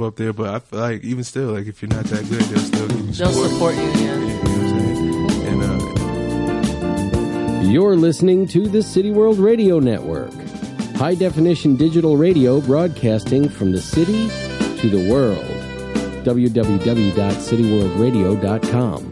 jump up there. But I feel like even still, like if you're not that good, they'll still give you They'll support you. Yeah. You know what I'm saying? And uh, You're listening to the City World Radio Network, high definition digital radio broadcasting from the city to the world. www.cityworldradio.com.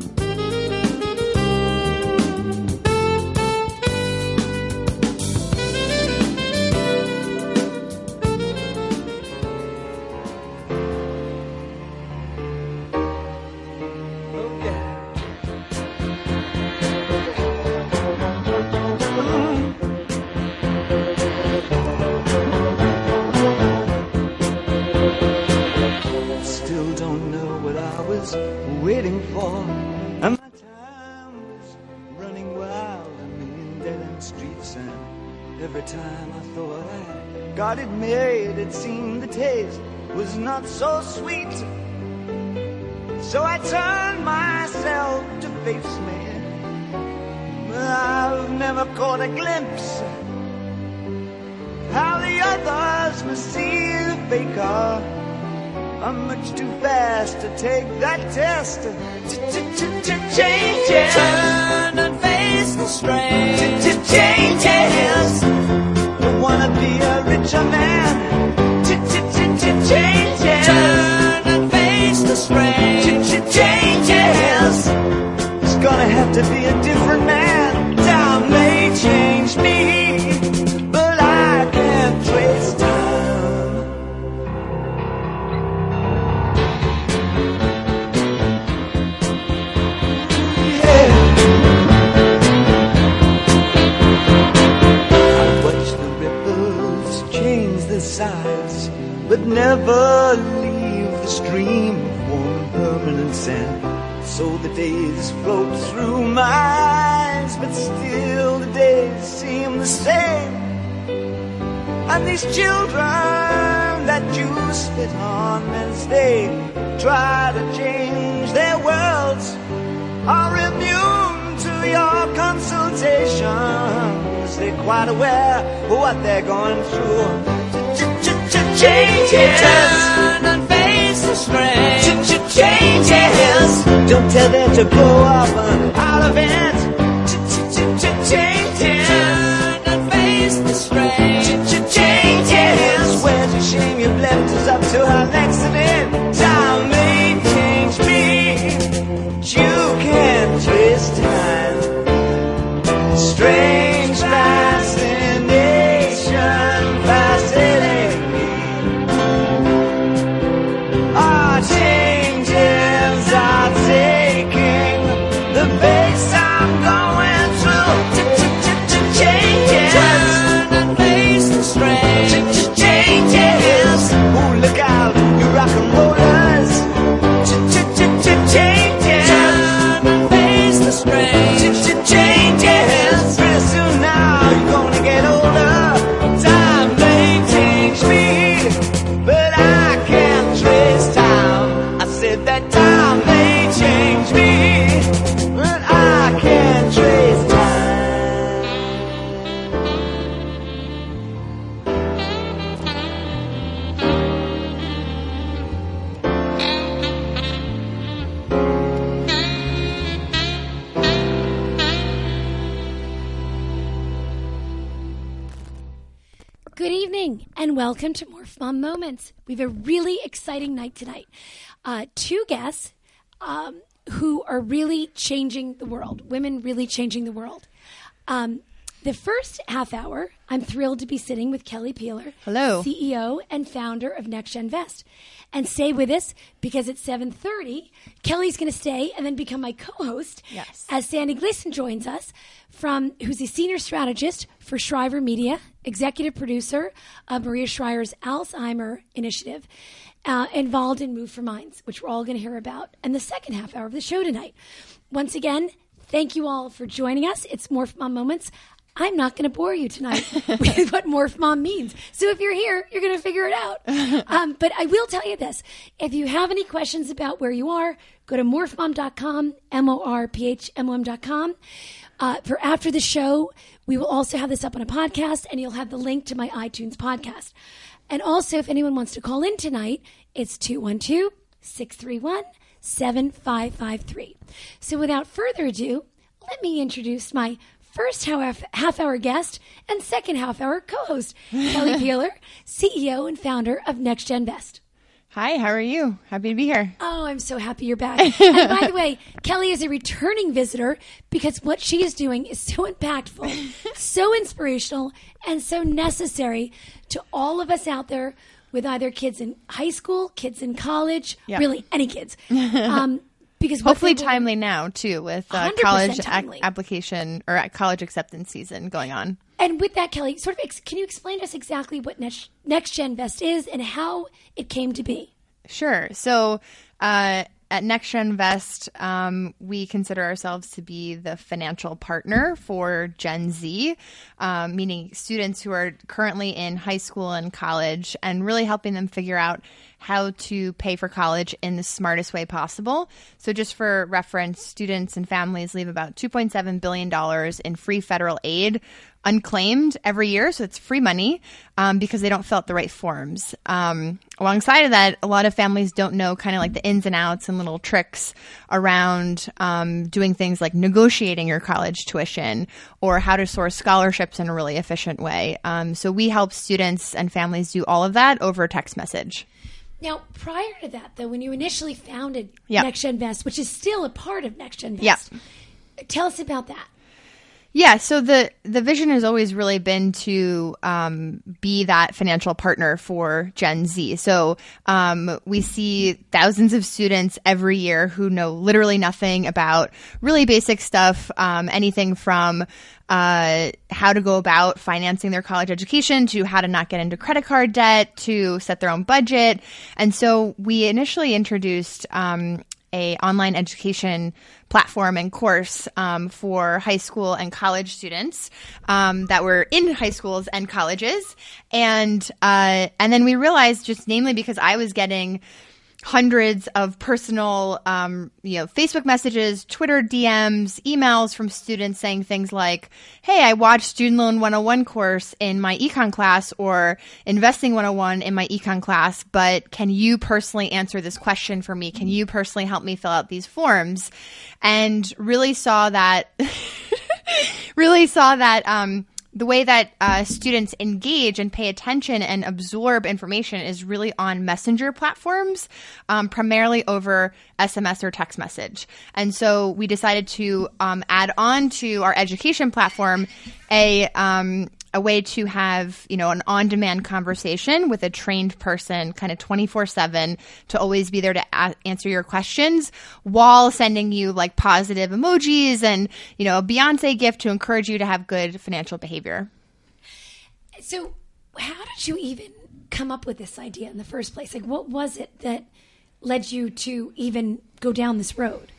never leave the stream of warm permanent sand. So the days float through my eyes, but still the days seem the same. And these children that you spit on as they try to change their worlds are immune to your consultations. They're quite aware of what they're going through. Changes. Turn and face the strain. Changes. Don't tell them to blow up and out of it. And welcome to Morph Mom Moments. We have a really exciting night tonight. Uh, two guests um, who are really changing the world, women really changing the world. Um, the first half hour, I'm thrilled to be sitting with Kelly Peeler, Hello. CEO and founder of Next Gen Vest. And stay with us because at 7:30, Kelly's going to stay and then become my co-host Yes. as Sandy Gleason joins us from who's a senior strategist for Shriver Media, executive producer of Maria Schreier's Alzheimer initiative, uh, involved in Move for Minds, which we're all going to hear about, and the second half hour of the show tonight. Once again, thank you all for joining us. It's Morph Mom Moments. I'm not going to bore you tonight with what Morph Mom means. So if you're here, you're going to figure it out. Um, but I will tell you this. If you have any questions about where you are, go to morphmom.com, M-O-R-P-H-M-O-M.com. Uh, for after the show, we will also have this up on a podcast and you'll have the link to my iTunes podcast. And also, if anyone wants to call in tonight, It's 212 631 7553. So without further ado, let me introduce my first half, half hour guest and second half hour co host, Kelly Peeler, CEO and founder of Next Gen Best. Hi, how are you? Happy to be here. Oh, I'm so happy you're back. and by the way, Kelly is a returning visitor because what she is doing is so impactful, so inspirational, and so necessary to all of us out there with either kids in high school, kids in college, really any kids. Um, because Hopefully will- timely now too, with uh, college ac- application or uh, college acceptance season going on. And with that, Kelly, sort of, ex- can you explain to us exactly what Next, Next Gen Vest is and how it came to be? Sure. So uh, at Next Gen Invest, um, we consider ourselves to be the financial partner for Gen Z, um, meaning students who are currently in high school and college, and really helping them figure out how to pay for college in the smartest way possible. So, just for reference, students and families leave about $2.7 billion in free federal aid unclaimed every year. So, it's free money um, because they don't fill out the right forms. Um, alongside of that, a lot of families don't know kind of like the ins and outs and little tricks around um, doing things like negotiating your college tuition or how to source scholarships in a really efficient way. Um, so, we help students and families do all of that over text message. Now, prior to that, though, when you initially founded Yep. Next Gen Best, which is still a part of Next Gen Yep. Tell us about that. Yeah, so the the vision has always really been to um, be that financial partner for Gen Z. So um, we see thousands of students every year who know literally nothing about really basic stuff, um, anything from uh, how to go about financing their college education to how to not get into credit card debt to set their own budget. And so we initially introduced um, a online education platform and course um, for high school and college students um, that were in high schools and colleges, and uh, and then we realized just namely because I was getting hundreds of personal um, you know facebook messages twitter dms emails from students saying things like hey i watched student loan 101 course in my econ class or investing 101 in my econ class but can you personally answer this question for me? Can you personally help me fill out these forms? And really saw that really saw that um, the way that uh, students engage and pay attention and absorb information is really on messenger platforms, um, primarily over SMS or text message. And so we decided to um, add on to our education platform a um, a way to have you know an on-demand conversation with a trained person kind of 24/7 to always be there to a- answer your questions while sending you like positive emojis and you know a Beyonce gift to encourage you to have good financial behavior. So, how did you even come up with this idea in the first place? Like, what was it that led you to even go down this road?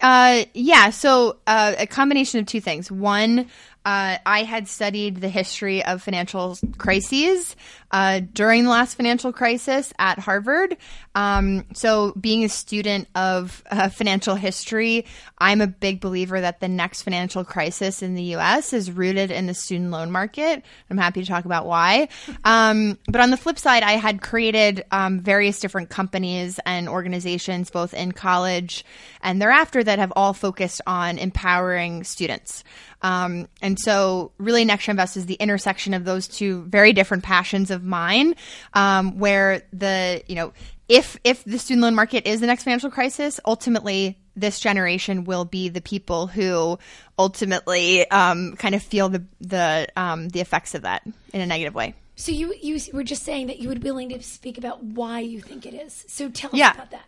Uh, yeah. So uh, a combination of two things. One, uh, I had studied the history of financial crises uh, during the last financial crisis at Harvard. Um, so, being a student of uh, financial history, I'm a big believer that the next financial crisis in the U.S. is rooted in the student loan market. I'm happy to talk about why. Um, but on the flip side, I had created um, various different companies and organizations, both in college and thereafter, that have all focused on empowering students. Um, and so, really, Next Invest is the intersection of those two very different passions of mine, um, where the you know if if the student loan market is the next financial crisis, ultimately this generation will be the people who ultimately um, kind of feel the the um, the effects of that in a negative way. So, you you were just saying that you would be willing to speak about why you think it is. So, tell us Yeah. about that.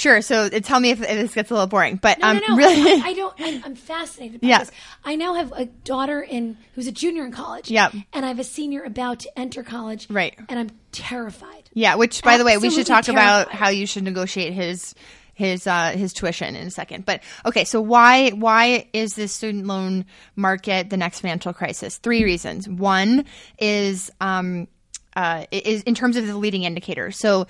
Sure. So uh, tell me if, if this gets a little boring, but No, um, no, no. really, I, I don't. I'm, I'm fascinated by Yeah. this. I now have a daughter in who's a junior in college. Yep. And I have a senior about to enter college. Right. And I'm terrified. Yeah, which by the way, we should talk Absolutely about how you should negotiate his his uh, his tuition in a second. But okay, so why why is the student loan market the next financial crisis? Three reasons. One is um, uh, is in terms of the leading indicator. So.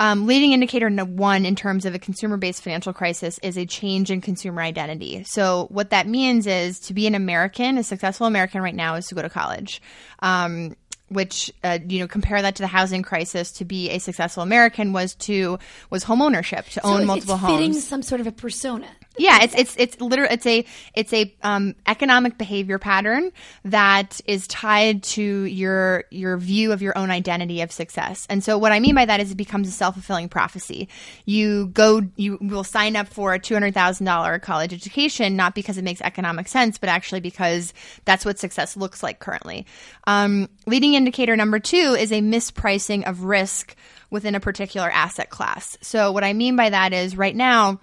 Um, leading indicator one in terms of a consumer based financial crisis is a change in consumer identity. So, what that means is to be an American, a successful American right now, is to go to college. Um, which uh, you know compare that to the housing crisis to be a successful American was to was home ownership to own So multiple it's fitting homes. some sort of a persona. Yeah, it's it's it's literally it's a it's a um, economic behavior pattern that is tied to your your view of your own identity of success. And so what I mean by that is it becomes a self fulfilling prophecy. You go you will sign up for a two hundred thousand dollar college education not because it makes economic sense, but actually because that's what success looks like currently. Um, leading indicator number two is a mispricing of risk within a particular asset class. So what I mean by that is right now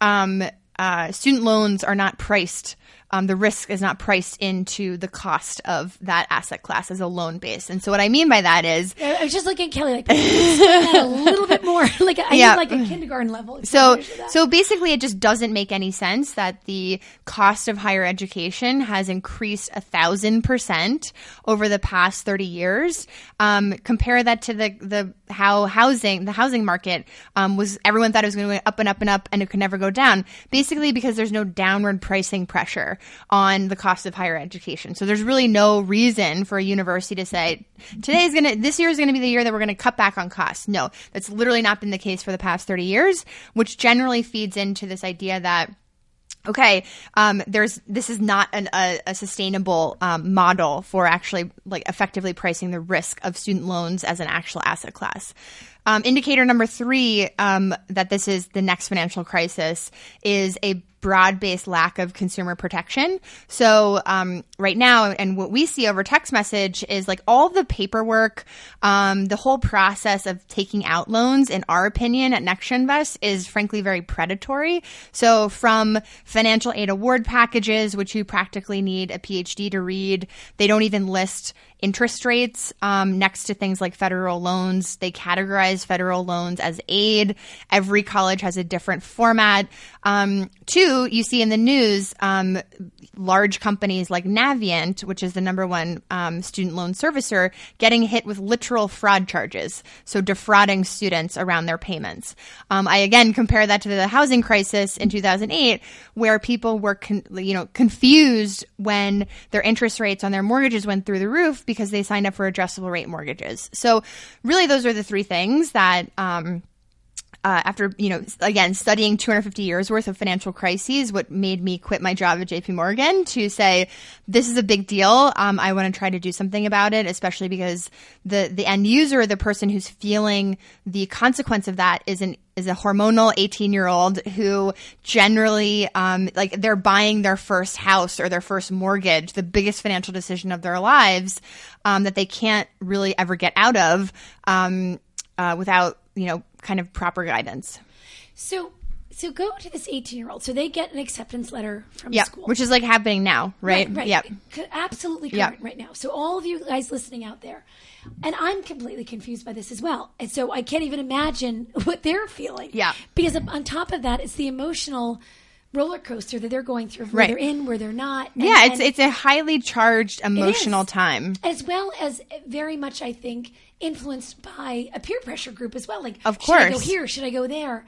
um, uh, student loans are not priced. Um, the risk is not priced into the cost of that asset class as a loan base. And so, what I mean by that is, I was just looking at Kelly like a little bit more. Like I Yeah. like a kindergarten level. so explanation of that. so basically, it just doesn't make any sense that the cost of higher education has increased a thousand percent over the past thirty years. Um, compare that to the the how housing the housing market um, was. Everyone thought it was going to go up and up and up, and it could never go down. Basically, because there's no downward pricing pressure on the cost of higher education. So there's really no reason for a university to say today's going to this year is going to be the year that we're going to cut back on costs. No, that's literally not been the case for the past 30 years, which generally feeds into this idea that okay um, there's this is not an, a, a sustainable um, model for actually like effectively pricing the risk of student loans as an actual asset class um, indicator number three um, that this is the next financial crisis is a broad-based lack of consumer protection. So um, right now, and what we see over text message is like all the paperwork, um, the whole process of taking out loans, in our opinion, at Next Invest is frankly very predatory. So from financial aid award packages, which you practically need a PhD to read, they don't even list interest rates um, next to things like federal loans. They categorize federal loans as aid. Every college has a different format. Um, two, you see in the news um, large companies like Navient, which is the number one um, student loan servicer, getting hit with literal fraud charges. So defrauding students around their payments. Um, I again compare that to the housing crisis in 2008, where people were, con- you know, confused when their interest rates on their mortgages went through the roof because they signed up for adjustable rate mortgages. So really, those are the three things that. Um, uh, after you know again studying 250 years worth of financial crises what made me quit my job at jp morgan to say this is a big deal. Um, i want to try to do something about it especially because the the end user the person who's feeling the consequence of that is an is a hormonal 18 year old who generally um, like they're buying their first house or their first mortgage the biggest financial decision of their lives um, that they can't really ever get out of um, uh, without you know kind of proper guidance so so go to this 18 year old. So they get an acceptance letter from yeah school. which is like happening now right, Right, yep Absolutely current right now. So all of you guys listening out there, and I'm completely confused by this as well. And so I can't even imagine what they're feeling. Yeah. Because on top of that, it's the emotional roller coaster that they're going through, where Right. they're in, where they're not. and- yeah it's it's a highly charged emotional time as well as very much, I think, influenced by a peer pressure group as well. Like, Of course, should I go here? Should I go there?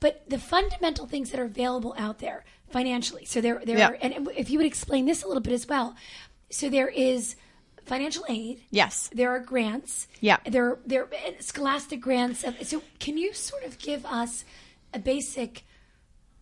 But the fundamental things that are available out there financially. So there, there Yeah. are, and if you would explain this a little bit as well. So there is financial aid. yes There are grants. Yeah. There, there, scholastic grants. So can you sort of give us a basic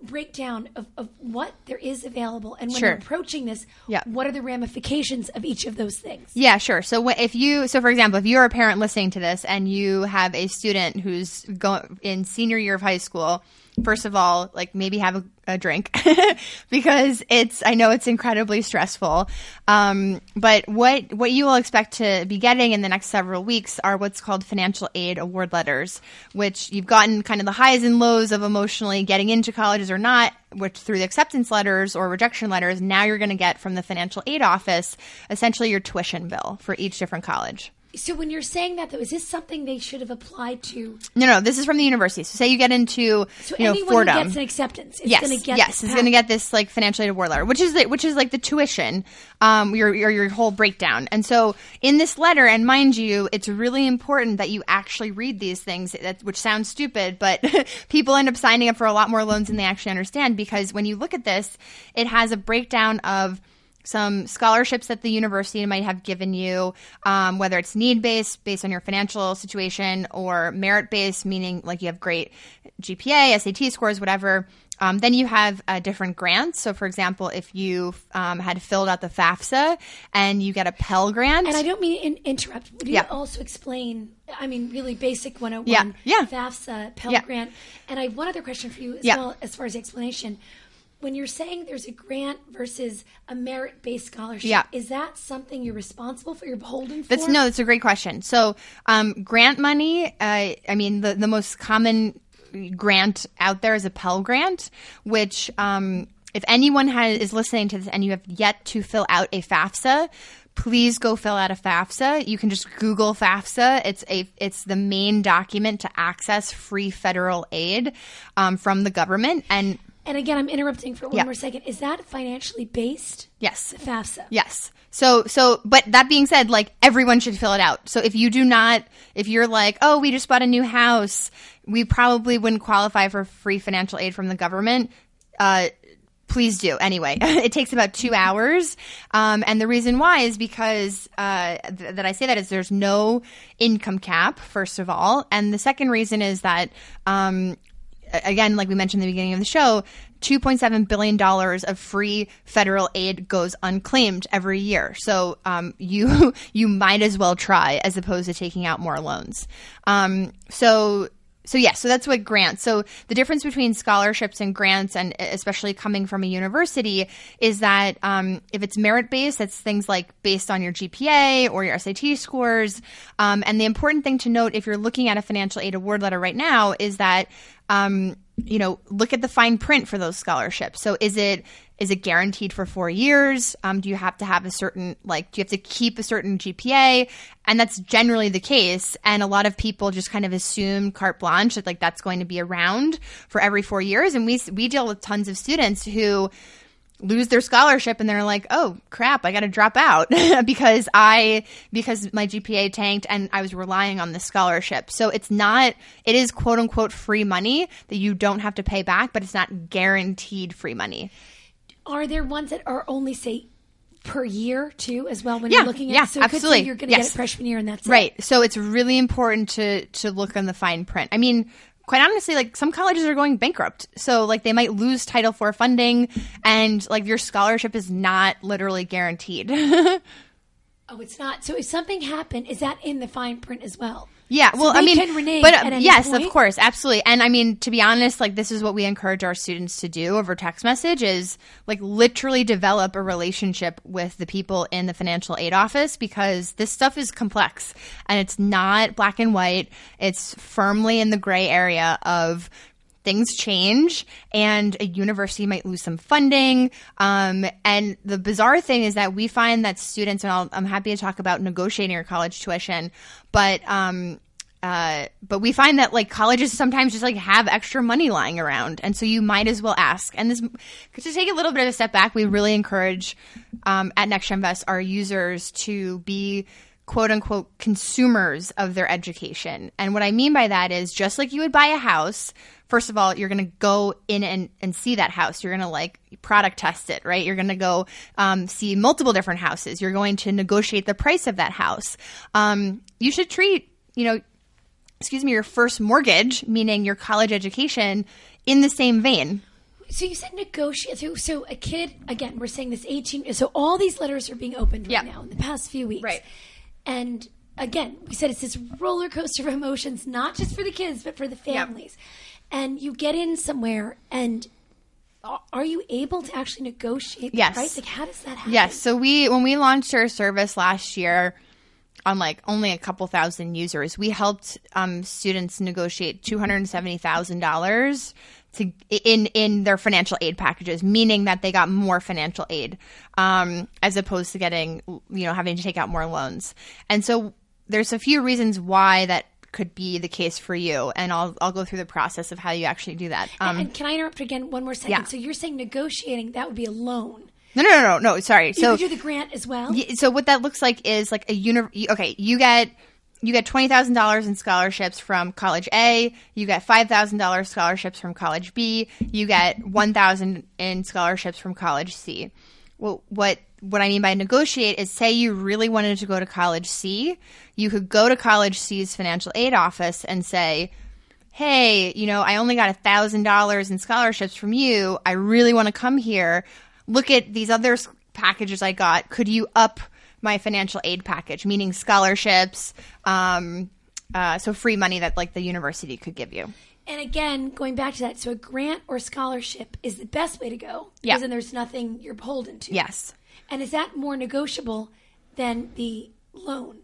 breakdown of, of what there is available and when Sure. you're approaching this, Yeah. what are the ramifications of each of those things? Yeah, sure. So if you, so for example, if you're a parent listening to this and you have a student who's going in senior year of high school, first of all, like maybe have a, a drink because it's, I know it's incredibly stressful. Um, but what, what you will expect to be getting in the next several weeks are what's called financial aid award letters, which you've gotten kind of the highs and lows of emotionally getting into colleges or not, which through the acceptance letters or rejection letters, now you're going to get from the financial aid office essentially your tuition bill for each different college. So when you're saying that, though, is this something they should have applied to? No, no, this is from the university. So say you get into, So you know, anyone Fordham. who gets an acceptance is yes, going to get yes, is going to get this like financial aid award letter, which is the, which is like the tuition, um, your, your your whole breakdown. And so in this letter, and mind you, it's really important that you actually read these things, that, which sounds stupid, but people end up signing up for a lot more loans than they actually understand because when you look at this, it has a breakdown of some scholarships that the university might have given you, um, whether it's need based, based on your financial situation, or merit based, meaning like you have great GPA, SAT scores, whatever. Um, then you have uh, different grants. So, for example, if you um, had filled out the FAFSA and you get a Pell Grant, And I don't mean to in- interrupt. Would you Yeah. also explain? I mean, really basic 101. Yeah, yeah. FAFSA, Pell Yeah. Grant. And I have one other question for you as Yeah. well, as far as the explanation. When you're saying there's a grant versus a merit based scholarship, Yeah. is that something you're responsible for? You're beholden for? That's no, that's a great question. So, um, grant money. Uh, I mean, the the most common grant out there is a Pell Grant, which, um, if anyone has is listening to this and you have yet to fill out a FAFSA. Please go fill out a FAFSA. You can just Google FAFSA. It's a it's the main document to access free federal aid um, from the government. And And again, I'm interrupting for one Yeah. more second. Is that financially based? yes, FAFSA. Yes. So so but that being said, like everyone should fill it out. So if you do not if you're like, "Oh, we just bought a new house, we probably wouldn't qualify for free financial aid from the government." Uh please do anyway it takes about two hours um, and the reason why is because uh, th- that i say that is there's no income cap first of all and the second reason is that um, again, like we mentioned in the beginning of the show, $2.7 billion of free federal aid goes unclaimed every year. So um, you you might as well try as opposed to taking out more loans. Um, so so yeah, so that's what grants. So the difference between scholarships and grants, and especially coming from a university, is that um, if it's merit based, that's things like based on your GPA or your SAT scores. Um, and the important thing to note, if you're looking at a financial aid award letter right now, is that um, you know look at the fine print for those scholarships. So is it is it guaranteed for four years? Um, do you have to have a certain like do you have to keep a certain GPA? And that's generally the case. And a lot of people just kind of assume carte blanche that like that's going to be around for every four years. And we we deal with tons of students who lose their scholarship and they're like, "Oh crap, I got to drop out because I because my GPA tanked and I was relying on this scholarship." So it's not it is quote unquote free money that you don't have to pay back, but it's not guaranteed free money. Are there ones that are only say per year too, as well? When Yeah, you're looking at yeah, so it could absolutely. you're going to Yes. get it freshman year, and that's it. Right. So it's really important to to look on the fine print. I mean, quite honestly, like some colleges are going bankrupt. So like they might lose Title IV funding and like your scholarship is not literally guaranteed. Oh, it's not. So if something happened, is that in the fine print as well? Yeah, So well, I mean, but uh, yes, point? of course, absolutely. And I mean, to be honest, like this is what we encourage our students to do over text message is like literally develop a relationship with the people in the financial aid office because this stuff is complex and it's not black and white. It's firmly in the gray area of things change and a university might lose some funding. Um, and the bizarre thing is that we find that students, and I'll, I'm happy to talk about negotiating your college tuition, but, um, uh, but we find that like colleges sometimes just like have extra money lying around, and so you might as well ask. And this to take a little bit of a step back, we really encourage um, at Next Invest our users to be quote unquote consumers of their education. And what I mean by that is just like you would buy a house, first of all, you're going to go in and, and see that house. You're going to like product test it, right? You're going to go um, see multiple different houses. You're going to negotiate the price of that house. Um, you should treat, you know, excuse me, your first mortgage, meaning your college education, in the same vein. So you said negotiate. So, so a kid, again, we're saying this 18. So all these letters are being opened right Yeah. now in the past few weeks. Right. And again, we said it's this roller coaster of emotions, not just for the kids, but for the families. And you get in somewhere and are- you able to actually negotiate the Yes. price? Like, how does that happen? Yes. So we when we launched our service last year on like only a couple thousand users, we helped um, students negotiate two hundred and seventy thousand dollars to in in their financial aid packages, meaning that they got more financial aid um, as opposed to getting you know having to take out more loans. And so there's a few reasons why that could be the case for you, and I'll I'll go through the process of how you actually do that. Um, and can I interrupt again one more second? Yeah. So you're saying negotiating, that would be a loan. no, no, no, no, no. Sorry. You so do the grant as well? Y- so what that looks like is like a uni- okay you get you get twenty thousand dollars in scholarships from college A. You get five thousand dollars scholarships from college B. You get one thousand in scholarships from college C. Well, what what I mean by negotiate is say you really wanted to go to college C, you could go to college C's financial aid office and say, "Hey, you know, I only got a thousand dollars in scholarships from you. I really want to come here. Look at these other packages I got. Could you up my financial aid package, meaning scholarships, um, uh, so free money that like the university could give you." And again, going back to that, so a grant or scholarship is the best way to go. Yeah. Because then there's nothing you're beholden to. Yes. And is that more negotiable than the loan?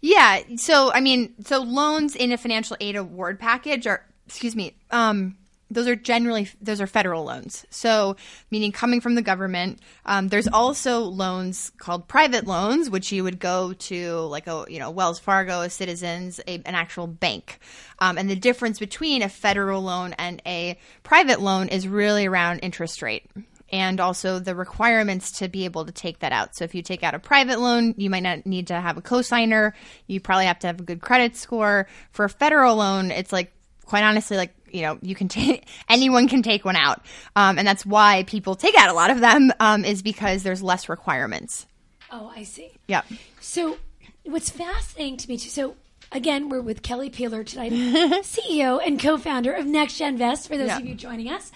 Yeah. So, I mean, so loans in a financial aid award package are, excuse me, um, those are generally those are federal loans. So, meaning coming from the government. Um, there's also loans called private loans, which you would go to like a you know Wells Fargo, a Citizens, a, an actual bank. Um, and the difference between a federal loan and a private loan is really around interest rate and also the requirements to be able to take that out. So if you take out a private loan, you might not need to have a cosigner. You probably have to have a good credit score. For a federal loan, it's like quite honestly like you know you can take anyone can take one out um, and that's why people take out a lot of them um, is because there's less requirements Oh, I see. yeah So, what's fascinating to me too. So, again, we're with Kelly Peeler tonight, CEO and co-founder of Next Gen Vest. For those Yeah. of you joining us,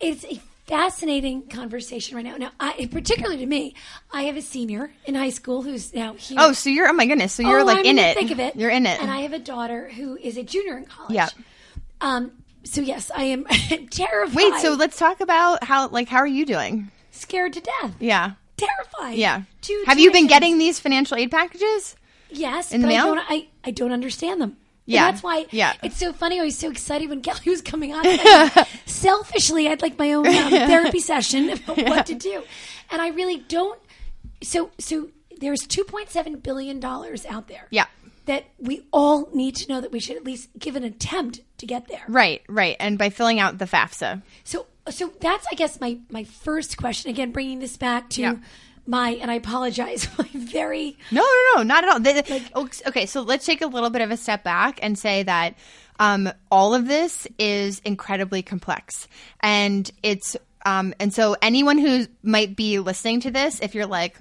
it's a fascinating conversation right now. Now, I, particularly to me, I have a senior in high school who's now here. oh so you're oh my goodness so you're Oh, like I'm in it Think of it. you're in it And I have a daughter who is a junior in college. Yeah. Um. So yes, I am terrified. wait so let's talk about how like how are you doing scared to death. yeah Terrified. yeah Two have you been getting these financial aid packages Yes, In the mail? I don't. I, I don't understand them. And Yeah, that's why. yeah. it's so funny. I was so excited when Kelly was coming on. Like, selfishly, I'd like my own um, therapy session about what to do, and I really don't. So, so there's 2.7 billion dollars out there. Yeah. that we all need to know that we should at least give an attempt to get there. right right and by filling out the fafsa So, so that's I guess my my first question. Again, bringing this back to Yeah. My and I apologize. My very No, no, no, not at all. The- oh, okay, so let's take a little bit of a step back and say that um, all of this is incredibly complex, and it's um, and so anyone who might be listening to this, if you're like,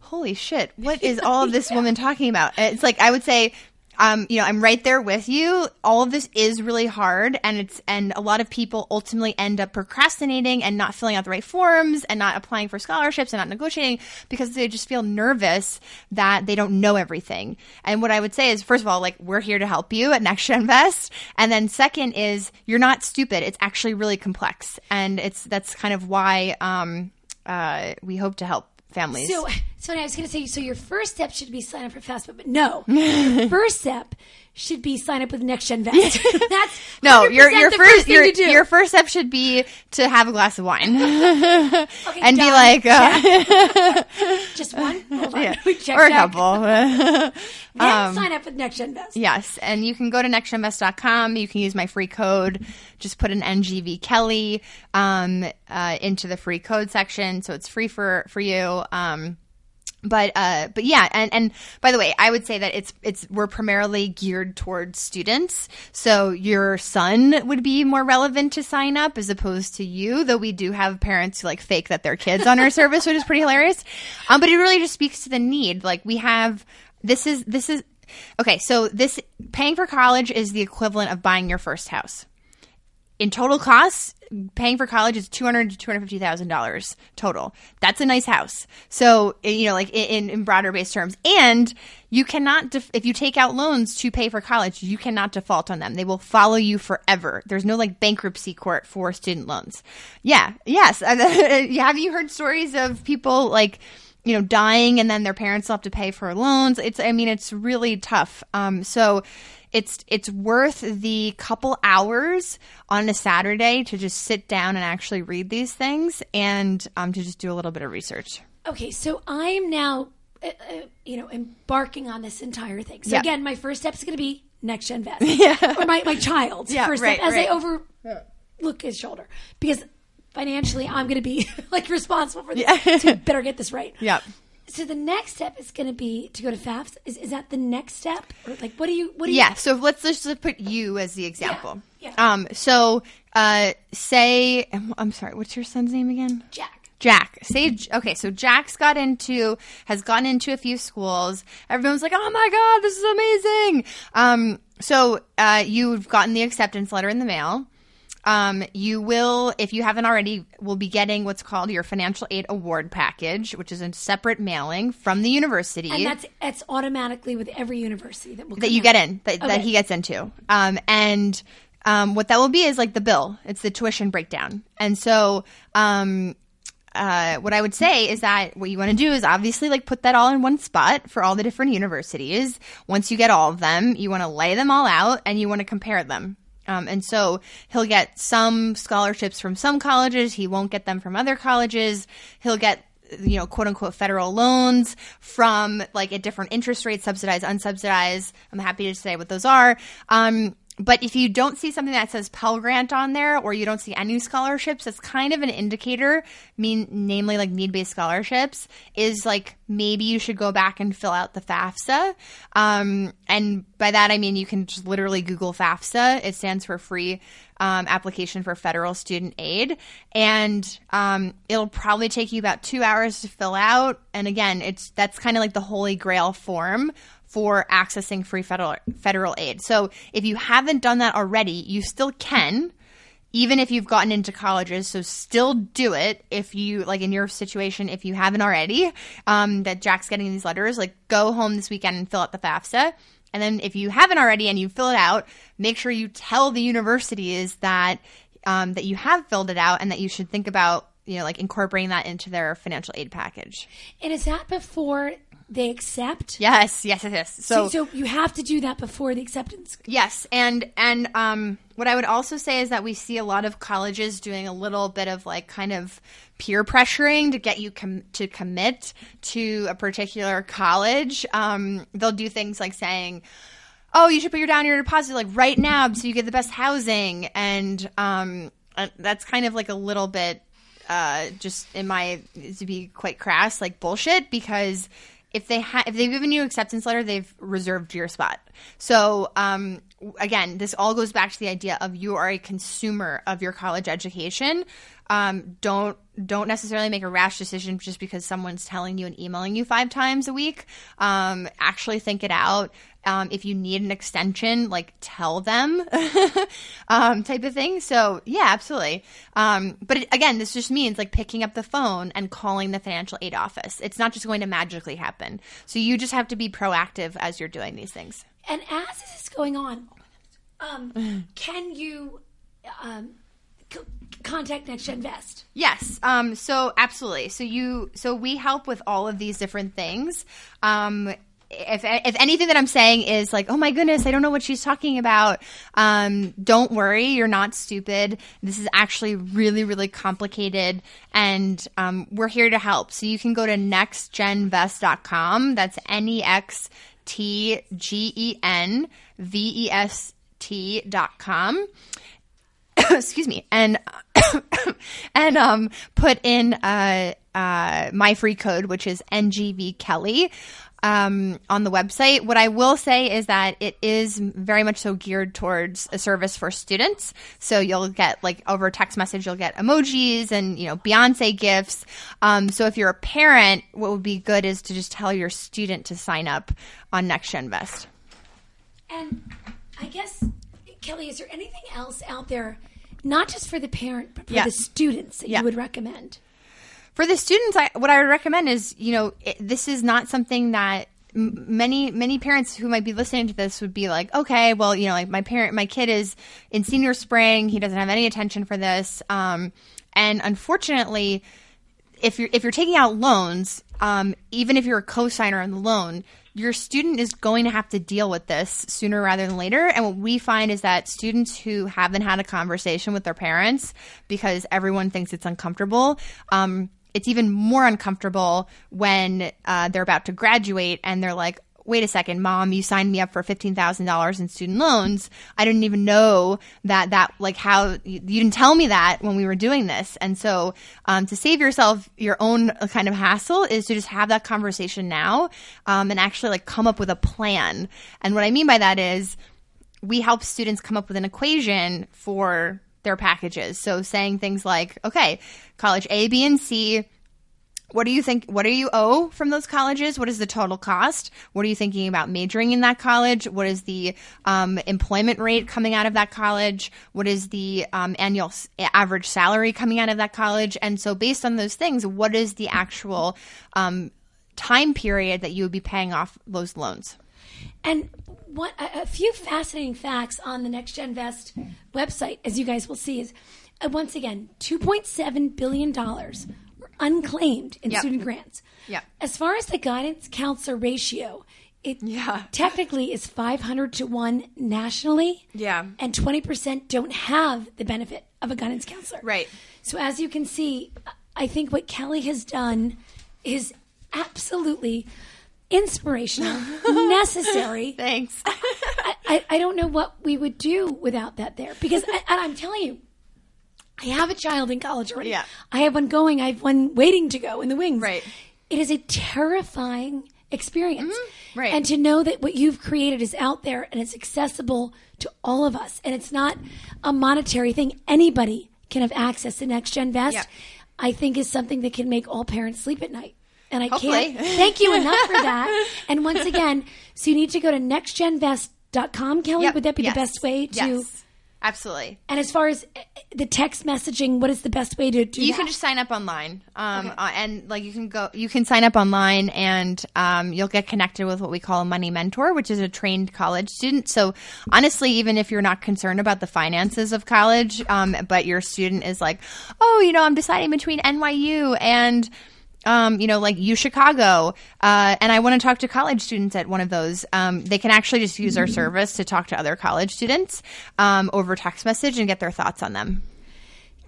"Holy shit, what is all of this woman talking about?" It's like I would say. Um, you know, I'm right there with you. All of this is really hard, and it's and a lot of people ultimately end up procrastinating and not filling out the right forms and not applying for scholarships and not negotiating because they just feel nervous that they don't know everything. And what I would say is, first of all, like we're here to help you at Next Gen Invest, and then second is you're not stupid. It's actually really complex, and it's that's kind of why um, uh, we hope to help families. So, so I was going to say, so your first step should be sign up for FastBook, but no, first step should be sign up with Next Gen Vest. That's no, your your first, thing your, your first step should be to have a glass of wine Okay, and be like, uh, just one, Hold on. yeah, check, or a check. couple. Then Um, sign up with Next Gen Vest. Yes, and you can go to nextinvest.com. You can use my free code. Just put an NGV Kelly um, uh, into the free code section, so it's free for for you. Um, but uh, but yeah, and and by the way, I would say that it's it's we're primarily geared towards students. So your son would be more relevant to sign up as opposed to you, though we do have parents who like fake that their kids on our service, which is pretty hilarious. Um, but it really just speaks to the need. Like we have this is this is okay. So this paying for college is the equivalent of buying your first house in total costs, paying for college is two hundred to two hundred fifty thousand dollars total. That's a nice house. So you know, like in, in broader based terms, and you cannot def- if you take out loans to pay for college, you cannot default on them. They will follow you forever. There's no like bankruptcy court for student loans. Yeah, yes. Have you heard stories of people like? you know, dying and then their parents will have to pay for loans. It's, I mean, it's really tough. Um, so it's, it's worth the couple hours on a Saturday to just sit down and actually read these things and, um, to just do a little bit of research. Okay, so I'm now, uh, uh, you know, embarking on this entire thing. So Yeah. again, my first step is going to be Next Gen Vest, yeah. or my my child's Yeah, first right, step as right. I overlook his shoulder because financially I'm going to be like responsible for this. So we better get this right. Yep. So the next step is going to be to go to FAFSA. Is, is that the next step, or like what do you what do you? Yeah. So let's just put you as the example. Yeah. Um, so, uh, say, I'm sorry, what's your son's name again? Jack. Jack, say okay. So Jack's got into has gotten into a few schools. Everyone's like, "Oh my god, this is amazing!" Um, so uh, you've gotten the acceptance letter in the mail. Um, you will, if you haven't already, will be getting what's called your financial aid award package, which is a separate mailing from the university. And that's that's automatically with every university that will that you out. get in that, that he gets into. Um, and um, what that will be is like the bill. It's the tuition breakdown. And so um, uh, what i would say is that what you want to do is obviously like put that all in one spot for all the different universities. Once you get all of them you want to lay them all out and you want to compare them um, and so he'll get some scholarships from some colleges he won't get them from other colleges he'll get you know, quote unquote federal loans from like at different interest rates, subsidized, unsubsidized. I'm happy to say what those are. Um, but if you don't see something that says Pell Grant on there, or you don't see any scholarships, that's kind of an indicator. Mean, namely, like need-based scholarships, is like maybe you should go back and fill out the FAFSA. Um, and by that I mean you can just literally Google FAFSA. It stands for Free um, Application for Federal Student Aid, and um, it'll probably take you about two hours to fill out. And again, it's that's kind of like the holy grail form for accessing free federal federal aid. So if you haven't done that already, you still can even if you've gotten into colleges. So still do it if you like in your situation if you haven't already. Um, that Jack's getting these letters, like go home this weekend and fill out the FAFSA. And then if you haven't already and you fill it out, make sure you tell the universities that um, that you have filled it out and that you should think about you know like incorporating that into their financial aid package. And is that before they accept? Yes, yes, yes. yes. So, so you have to do that before the acceptance. Yes, and and um, what I would also say is that we see a lot of colleges doing a little bit of like kind of peer pressuring to get you com- to commit to a particular college. Um, they'll do things like saying, "Oh, you should put your down your deposit like right now so you get the best housing," and um, uh, that's kind of like a little bit uh, just in my to be quite crass, like bullshit because if they ha- if they've given you acceptance letter, they've reserved your spot. So um, again, this all goes back to the idea of you are a consumer of your college education. Um, don't don't necessarily make a rash decision just because someone's telling you and emailing you five times a week. Um, actually, think it out. Um, if you need an extension, like tell them, um, type of thing. So yeah, absolutely. Um, but it, again, this just means like picking up the phone and calling the financial aid office. It's not just going to magically happen. So you just have to be proactive as you're doing these things. And as this is going on, um, can you um, contact Next Gen Vest? Yes. Um, so absolutely. So you, so we help with all of these different things. Um, if, if anything that I'm saying is like, oh my goodness, I don't know what she's talking about, um, don't worry, you're not stupid. This is actually really, really complicated, and um, we're here to help. So you can go to nextgenvest.com. That's N E X T G E N V E S T dot com. excuse me, and and um, put in uh, uh, my free code, which is NGV Kelly. Um, on the website. What I will say is that it is very much so geared towards a service for students. So you'll get like over text message, you'll get emojis and you know Beyonce gifts. Um, so if you're a parent, what would be good is to just tell your student to sign up on Next Gen Vest. And I guess, Kelly, is there anything else out there, not just for the parent, but for Yeah. the students that Yeah. you would recommend? for the students I, what i would recommend is you know it, this is not something that m- many many parents who might be listening to this would be like okay well you know like my parent my kid is in senior spring he doesn't have any attention for this um, and unfortunately if you're if you're taking out loans um, even if you're a co-signer on the loan your student is going to have to deal with this sooner rather than later. And what we find is that students who haven't had a conversation with their parents because everyone thinks it's uncomfortable um, it's even more uncomfortable when uh, they're about to graduate and they're like wait a second mom you signed me up for $15000 in student loans. I didn't even know that that like how you, you didn't tell me that when we were doing this. And so um, to save yourself your own uh, kind of hassle is to just have that conversation now um, and actually like come up with a plan. And what i mean by that is we help students come up with an equation for their packages. So saying things like, okay, college A, B, and C what do you think what do you owe from those colleges? What is the total cost? What are you thinking about majoring in that college? What is the um, employment rate coming out of that college? What is the um, annual s- average salary coming out of that college? And so based on those things what is the actual um, time period that you would be paying off those loans? And what a, a few fascinating facts on the Next Gen Vest website, as you guys will see, is uh, once again, two point seven billion dollars were unclaimed in Yep. student grants. Yep. As far as the guidance counselor ratio, it Yeah. technically is five hundred to one nationally. Yeah. And twenty percent don't have the benefit of a guidance counselor. Right. So as you can see, I think what Kelly has done is absolutely inspirational, necessary. thanks I, I, I don't know what we would do without that there because I, and I'm telling you, I have a child in college already. Yeah. I have one going. I have one waiting to go in the wings. Right. It is a terrifying experience. Mm-hmm. Right. And to know that what you've created is out there and it's accessible to all of us and it's not a monetary thing. Anybody can have access to Next Gen Vest. Yeah. I think is something that can make all parents sleep at night. And I Hopefully. can't thank you enough for that. And once again, so you need to go to nextgenvest.com, Kelly. Yep. Would that be Yes. the best way to? yes absolutely. And as far as uh, the text messaging, what is the best way to do you that? can just sign up online um, uh, and like you can go you can sign up online and um, you'll get connected with what we call a money mentor which is a trained college student. So honestly even if you're not concerned about the finances of college um, but your student is like oh you know i'm deciding between nyu and um, you know, like U Chicago, uh, and I want to talk to college students at one of those. Um, they can actually just use our service to talk to other college students um, over text message and get their thoughts on them.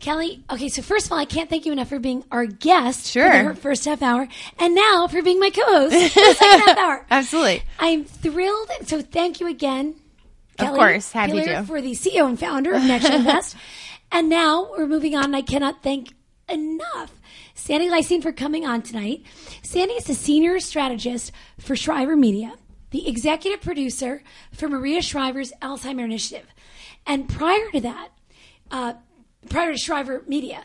Kelly, okay, so first of all, I can't thank you enough for being our guest Sure. for the first half hour, and now for being my co-host for the second half hour. Absolutely. I'm thrilled. So thank you again, Of Kelly course, happy to. for the CEO and founder of Next Gen Vest. and now we're moving on. and I cannot thank enough Sandy Gleysteen for coming on tonight. Sandy is the senior strategist for Shriver Media, the executive producer for Maria Shriver's Alzheimer Initiative, and prior to that, uh, prior to Shriver Media,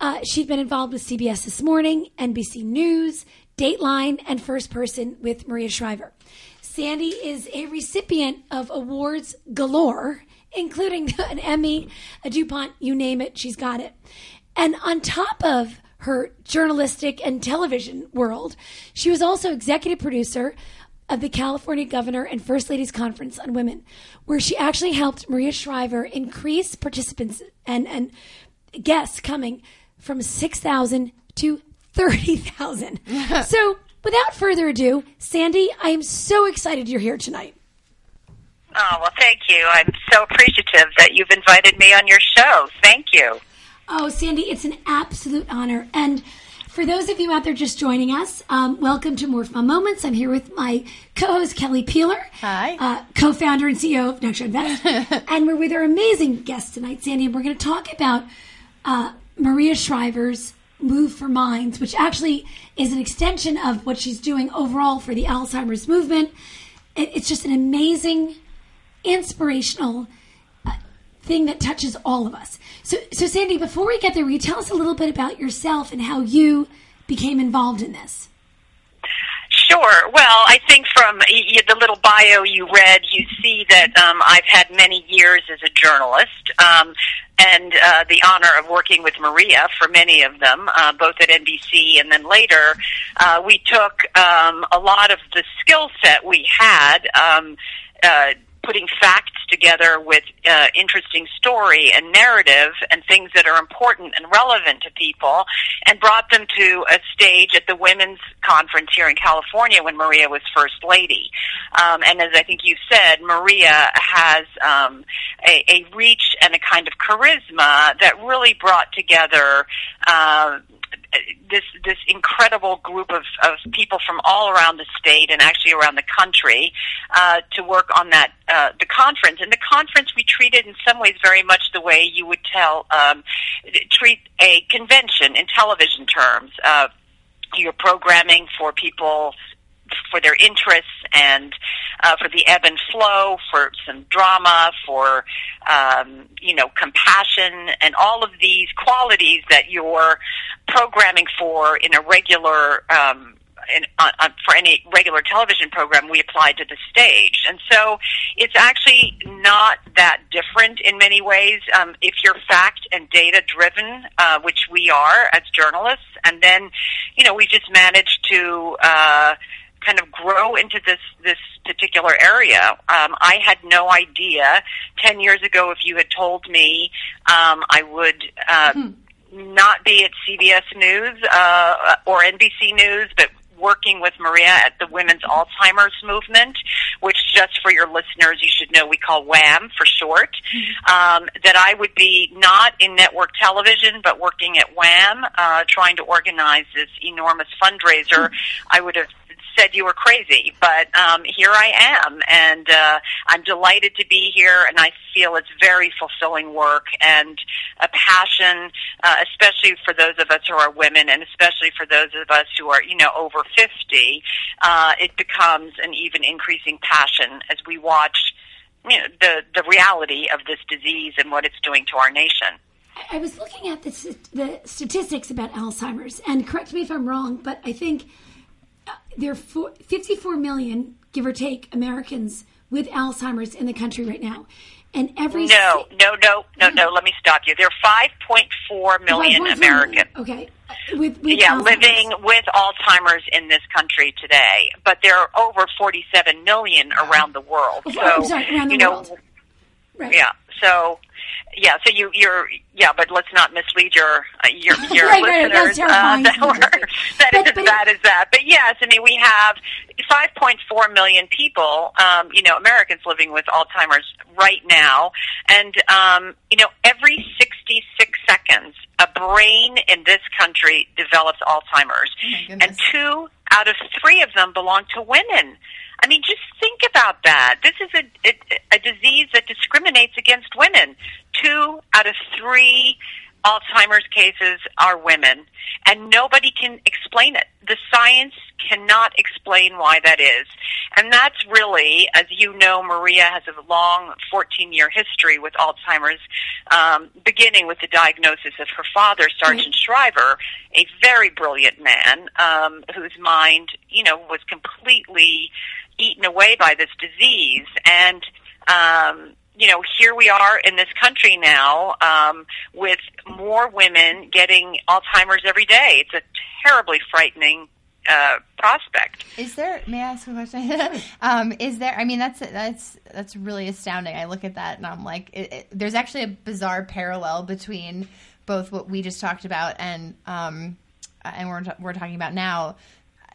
uh, she'd been involved with CBS This Morning, NBC News, Dateline, and First Person with Maria Shriver. Sandy is a recipient of awards galore, including an Emmy, a DuPont, you name it, she's got it. And on top of her journalistic and television world, she was also executive producer of the California Governor and First Ladies Conference on Women, where she actually helped Maria Shriver increase participants and, and guests coming from 6,000 to 30,000. so, without further ado, Sandy, I am so excited you're here tonight. Oh, well, thank you. I'm so appreciative that you've invited me on your show. Thank you. Oh, Sandy, it's an absolute honor. And for those of you out there just joining us, um, welcome to More Fun Moments. I'm here with my co-host Kelly Peeler, Hi. uh, co-founder and CEO of Next Gen Vest, and we're with our amazing guest tonight, Sandy. And we're going to talk about uh, Maria Shriver's Move for Minds, which actually is an extension of what she's doing overall for the Alzheimer's movement. It, it's just an amazing, inspirational thing that touches all of us. So, so Sandy, before we get there, will you tell us a little bit about yourself and how you became involved in this? Sure. Well, I think from the little bio you read, you see that um, I've had many years as a journalist um, and uh, the honor of working with Maria for many of them, uh, both at NBC and then later. Uh, we took um, a lot of the skill set we had. Um, uh, putting facts together with uh, interesting story and narrative and things that are important and relevant to people and brought them to a stage at the women's conference here in California when Maria was first lady. Um, and as I think you said, Maria has um, a, a reach and a kind of charisma that really brought together uh, this this incredible group of, of people from all around the state and actually around the country uh, to work on that uh, the conference. And the conference we treated in some ways very much the way you would tell um, treat a convention in television terms. Uh, you're programming for people for their interests and uh, for the ebb and flow, for some drama, for um, you know compassion, and all of these qualities that you're programming for in a regular. Um, in, for any regular television program, we apply to the stage, and so it's actually not that different in many ways. Um, if you're fact and data driven, uh, which we are as journalists, and then you know we just manage to. Uh, kind of grow into this this particular area. Um, I had no idea ten years ago if you had told me um, I would. Uh, hmm. Not be at CBS News uh, or NBC News, but working with Maria at the Women's Alzheimer's Movement, which just for your listeners, you should know we call WHAM for short, mm-hmm. um, that I would be not in network television, but working at WHAM, uh, trying to organize this enormous fundraiser. Mm-hmm. I would have said you were crazy, but um, here I am, and uh, I'm delighted to be here, and I feel it's very fulfilling work and a passion, uh, especially for those of us who are women, and especially for those of us who are, you know, over 50. Uh, it becomes an even increasing passion as we watch you know, the the reality of this disease and what it's doing to our nation. I was looking at the, the statistics about Alzheimer's, and correct me if I'm wrong, but I think there are 54 million, give or take, Americans with Alzheimer's in the country right now. And every no, no, no, no, no. Let me stop you. There are 5.4 million Americans. Okay, uh, with, with yeah, living with Alzheimer's in this country today, but there are over 47 million around the world. Oh, so sorry, around the you know, world. Right. Yeah. So yeah, so you you're yeah, but let's not mislead your uh, your your right, listeners right, uh, that were that but, is but as bad as that. But yes, I mean we have 5.4 million people, um, you know, Americans living with Alzheimer's right now, and um, you know every 66 seconds a brain in this country develops Alzheimer's, oh and two out of three of them belong to women. I mean, just think about that. This is a, a, a disease that discriminates against women. Two out of three Alzheimer's cases are women, and nobody can explain it. The science cannot explain why that is. And that's really, as you know, Maria has a long 14 year history with Alzheimer's, um, beginning with the diagnosis of her father, Sargent mm-hmm. Shriver, a very brilliant man um, whose mind, you know, was completely eaten away by this disease. And, um, you know, here we are in this country now um, with more women getting Alzheimer's every day. It's a terribly frightening uh, prospect. Is there? May I ask a question? um, is there? I mean, that's that's that's really astounding. I look at that and I'm like, it, it, there's actually a bizarre parallel between both what we just talked about and um, and we're we're talking about now.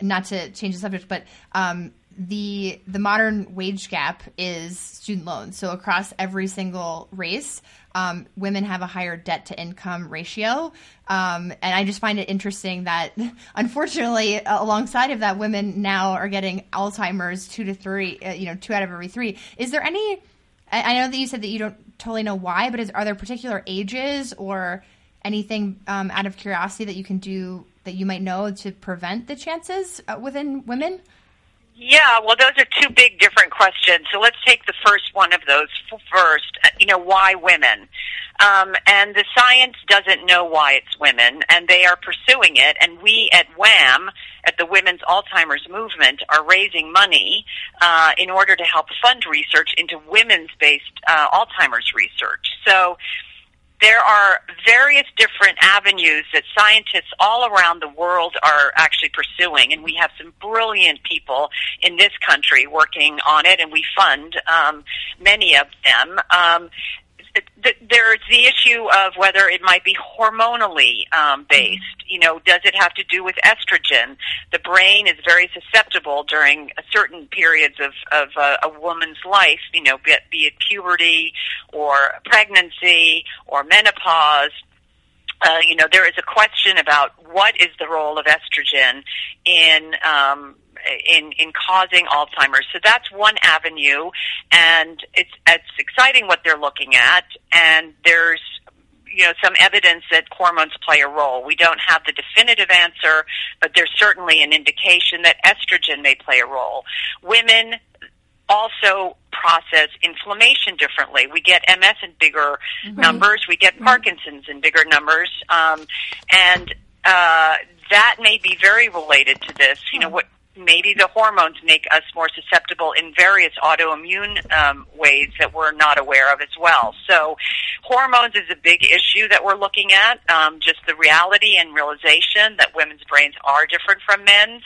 Not to change the subject, but um, the the modern wage gap is student loans. So across every single race, um, women have a higher debt to income ratio, um, and I just find it interesting that unfortunately, alongside of that, women now are getting Alzheimer's two to three, uh, you know, two out of every three. Is there any? I, know that you said that you don't totally know why, but is are there particular ages or anything um, out of curiosity that you can do that you might know to prevent the chances uh, within women? Yeah, well, those are two big different questions. So let's take the first one of those first. Uh, you know, why women? Um, and the science doesn't know why it's women, and they are pursuing it. And we at WHAM, at the Women's Alzheimer's Movement, are raising money uh, in order to help fund research into women's-based uh, Alzheimer's research. So there are various different avenues that scientists all around the world are actually pursuing, and we have some brilliant people in this country working on it, and we fund um, many of them. Um, there's the issue of whether it might be hormonally um, based. You know, does it have to do with estrogen? The brain is very susceptible during certain periods of, of uh, a woman's life. You know, be it, be it puberty or pregnancy or menopause. Uh, you know, there is a question about what is the role of estrogen in um, in in causing Alzheimer's. So that's one avenue, and it's it's exciting what they're looking at. And there's you know some evidence that hormones play a role. We don't have the definitive answer, but there's certainly an indication that estrogen may play a role. Women also process inflammation differently. We get MS in bigger numbers. We get Parkinson's in bigger numbers, um, and uh, that may be very related to this. You know what? Maybe the hormones make us more susceptible in various autoimmune um, ways that we're not aware of as well. So, hormones is a big issue that we're looking at. Um, just the reality and realization that women's brains are different from men's.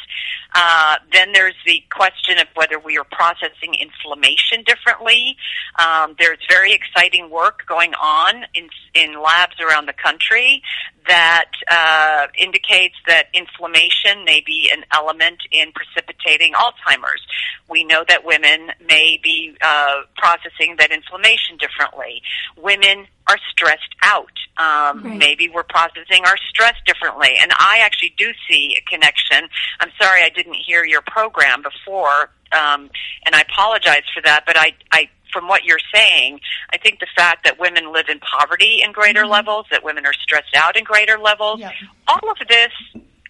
Uh, then there's the question of whether we are processing inflammation differently. Um, there's very exciting work going on in in labs around the country that uh, indicates that inflammation may be an element in precipitating Alzheimer's. We know that women may be uh, processing that inflammation differently. Women are stressed out. Um, Right. Maybe we're processing our stress differently. And I actually do see a connection. I'm sorry I didn't hear your program before, um, and I apologize for that. But I, I, from what you're saying, I think the fact that women live in poverty in greater levels, that women are stressed out in greater levels, Yep. all of this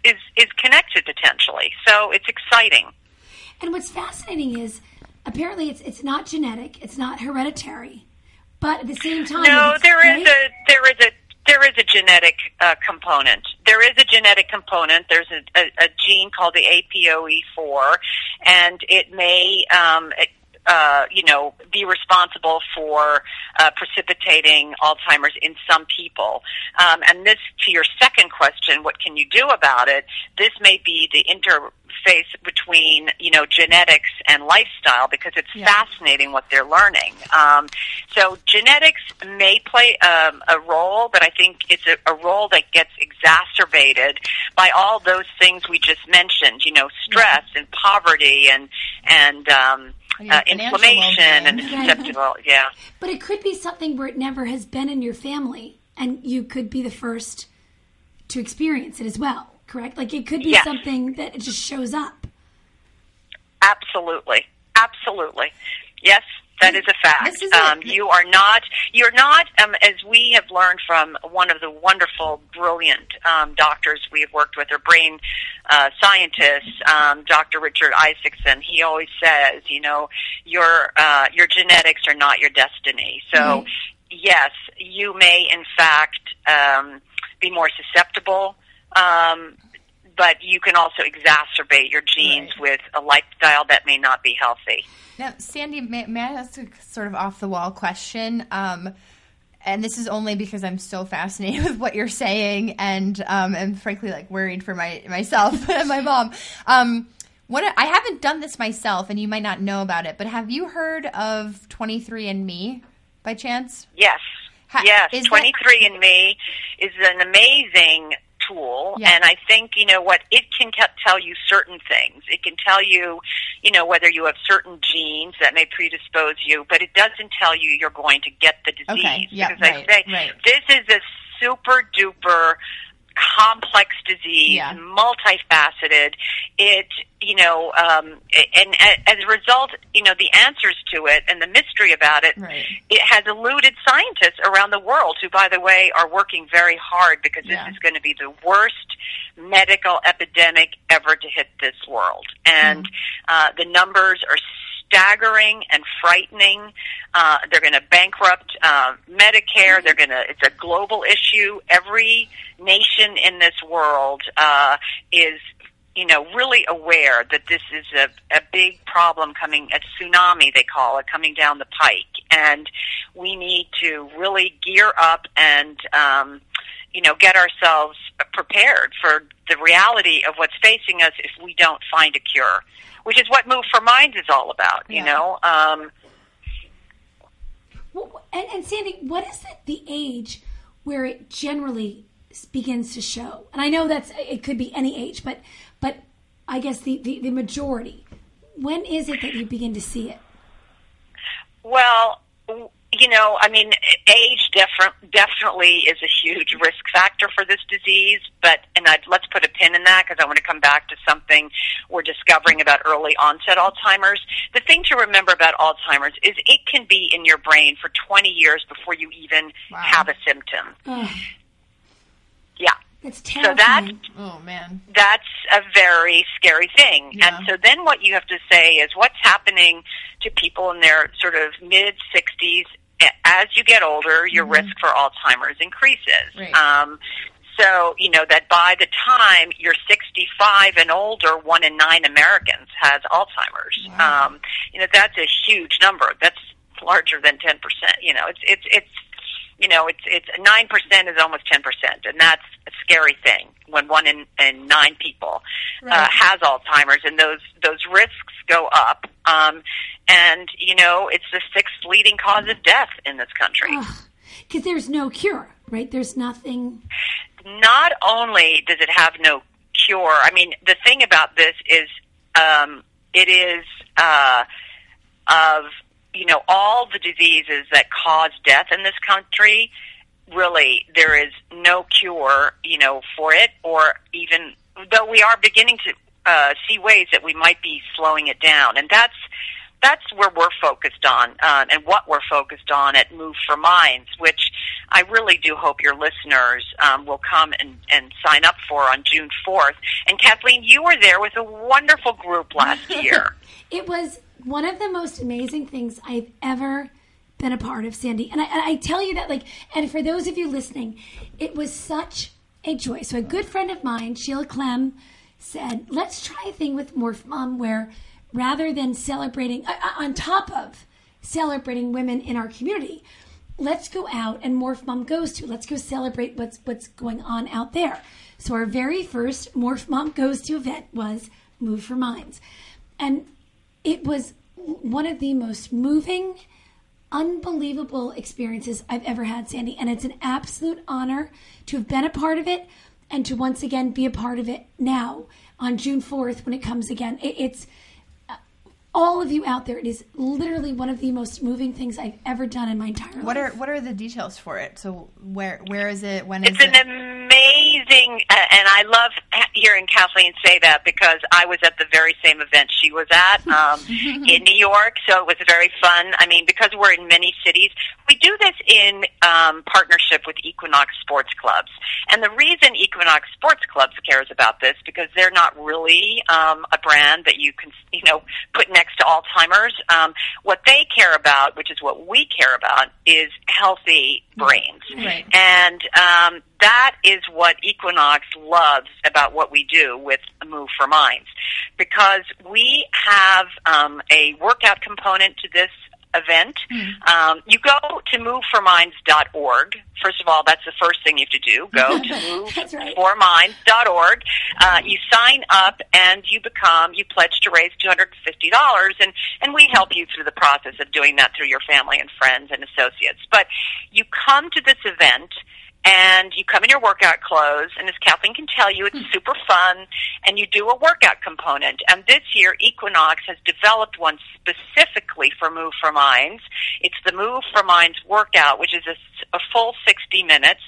is is connected potentially. So it's exciting. And what's fascinating is apparently it's it's not genetic, it's not hereditary, but at the same time, No, there is right? a there is a there is a genetic uh, component. There is a genetic component. There's a, a, a gene called the APOE4, and it may, um, it, uh, you know, be responsible for uh, precipitating Alzheimer's in some people. Um, and this, to your second question, what can you do about it? This may be the interface between, you know, genetics and lifestyle because it's Yeah. fascinating what they're learning. Um, so genetics may play um, a role, but I think it's a, a role that gets exacerbated by all those things we just mentioned. You know, stress and poverty and and um, uh, inflammation and well-being. susceptible. Yeah. But it could be something where it never has been in your family, and you could be the first to experience it as well. Correct? Like it could be Yes. something that it just shows up. Absolutely. Absolutely. Yes, that is a fact. This is a- um, you are not, you're not, um, as we have learned from one of the wonderful, brilliant um, doctors we have worked with, or brain uh, scientists, um, Dr. Richard Isaacson. He always says, you know, your uh, your genetics are not your destiny. So, Right. yes, you may in fact um, be more susceptible. Um, but you can also exacerbate your genes Right. with a lifestyle that may not be healthy. Now, Sandy, may, may I ask a sort of off the wall question? Um, and this is only because I'm so fascinated with what you're saying, and um, and frankly, like worried for my myself and my mom. Um, what I haven't done this myself, and you might not know about it, but have you heard of 23andMe by chance? Yes. Ha- yes. 23andMe is an amazing tool. Yeah. And I think, you know what, it can te- tell you certain things. It can tell you, you know, whether you have certain genes that may predispose you, but it doesn't tell you you're going to get the disease. Okay. Because right, I say, right. this is a super duper complex disease, Yeah. multifaceted. It, you know, um, and a- as a result, you know, the answers to it and the mystery about it Right. it has eluded scientists around the world who, by the way, are working very hard because this Yeah. is going to be the worst medical epidemic ever to hit this world. And uh, the numbers are staggering and frightening. Uh, they're going to bankrupt uh, Medicare. They're going to. It's a global issue. Every nation in this world uh, is you know, really aware that this is a, a big problem coming, a tsunami they call it, coming down the pike. And we need to really gear up and, um, you know, get ourselves prepared for the reality of what's facing us if we don't find a cure, which is what Move for Minds is all about, you Yeah. know. Um, Well, and, and Sandy, what is it, the age where it generally begins to show? And I know that's it could be any age, but but I guess the, the, the majority. When is it that you begin to see it? Well, w- you know, I mean, age defi- definitely is a huge risk factor for this disease. But and I'd, let's put a pin in that because I want to come back to something we're discovering about early onset Alzheimer's. The thing to remember about Alzheimer's is it can be in your brain for 20 years before you even Wow. have a symptom. Ugh, Yeah. that's So terrifying. that Oh man. that's a very scary thing. Yeah. And so then what you have to say is what's happening to people in their sort of mid 60s as you get older, your risk for Alzheimer's increases. Mm-hmm. Right. Um, so, you know, that by the time you're 65 and older, one in nine Americans has Alzheimer's. Wow. Um, you know, that's a huge number. That's larger than 10%. You know, it's, it's, it's, you know, it's, it's, 9% is almost 10%, and that's a scary thing when one in, in nine people uh, has Alzheimer's, and those, those risks go up. Um, and, you know, it's the sixth leading cause of death in this country. because there's no cure, right? There's nothing. not only does it have no cure, I mean, the thing about this is um, it is uh, of, you know, all the diseases that cause death in this country, really, there is no cure, you know, for it, or even, though we are beginning to uh, see ways that we might be slowing it down. And that's that's where we're focused on uh, and what we're focused on at Move for Minds, which I really do hope your listeners um, will come and, and sign up for on June 4th. And Kathleen, you were there with a wonderful group last year. It was one of the most amazing things I've ever been a part of, Sandy. And I, I tell you that, like, and for those of you listening, it was such a joy. So, a good friend of mine, Sheila Clem, said, let's try a thing with Morph Mom where rather than celebrating, uh, uh, on top of celebrating women in our community, let's go out and Morph Mom goes to. Let's go celebrate what's what's going on out there. So our very first Morph Mom goes to event was Move for Minds. And it was one of the most moving, unbelievable experiences I've ever had, Sandy. And it's an absolute honor to have been a part of it and to once again be a part of it now on June 4th when it comes again. It, it's all of you out there. It is literally one of the most moving things I've ever done in my entire What are life. what are the details for it? So where where is it? When is It's an it? amazing, uh, and I love hearing Kathleen say that because I was at the very same event she was at um, in New York, so it was very fun. I mean, because we're in many cities, we do this in um, partnership with Equinox Sports Clubs, and the reason Equinox Sports Clubs cares about this because they're not really um, a brand that you can, you know, put next to Alzheimer's. Um, what they care about, which is what we care about, is healthy brains. Right. And um, that is what Equinox loves about what we do with Move for Minds, because we have um, a workout component to this event. Um, you go to moveforminds.org. First of all, that's the first thing you have to do. Go to moveforminds.org. Uh, you sign up and you become, you pledge to raise $250 and, and we help you through the process of doing that through your family and friends and associates. But you come to this event and you come in your workout clothes, and as Kathleen can tell you, it's super fun, and you do a workout component. And this year, Equinox has developed one specifically for Move for Minds. It's the Move for Minds workout, which is a, a full 60 minutes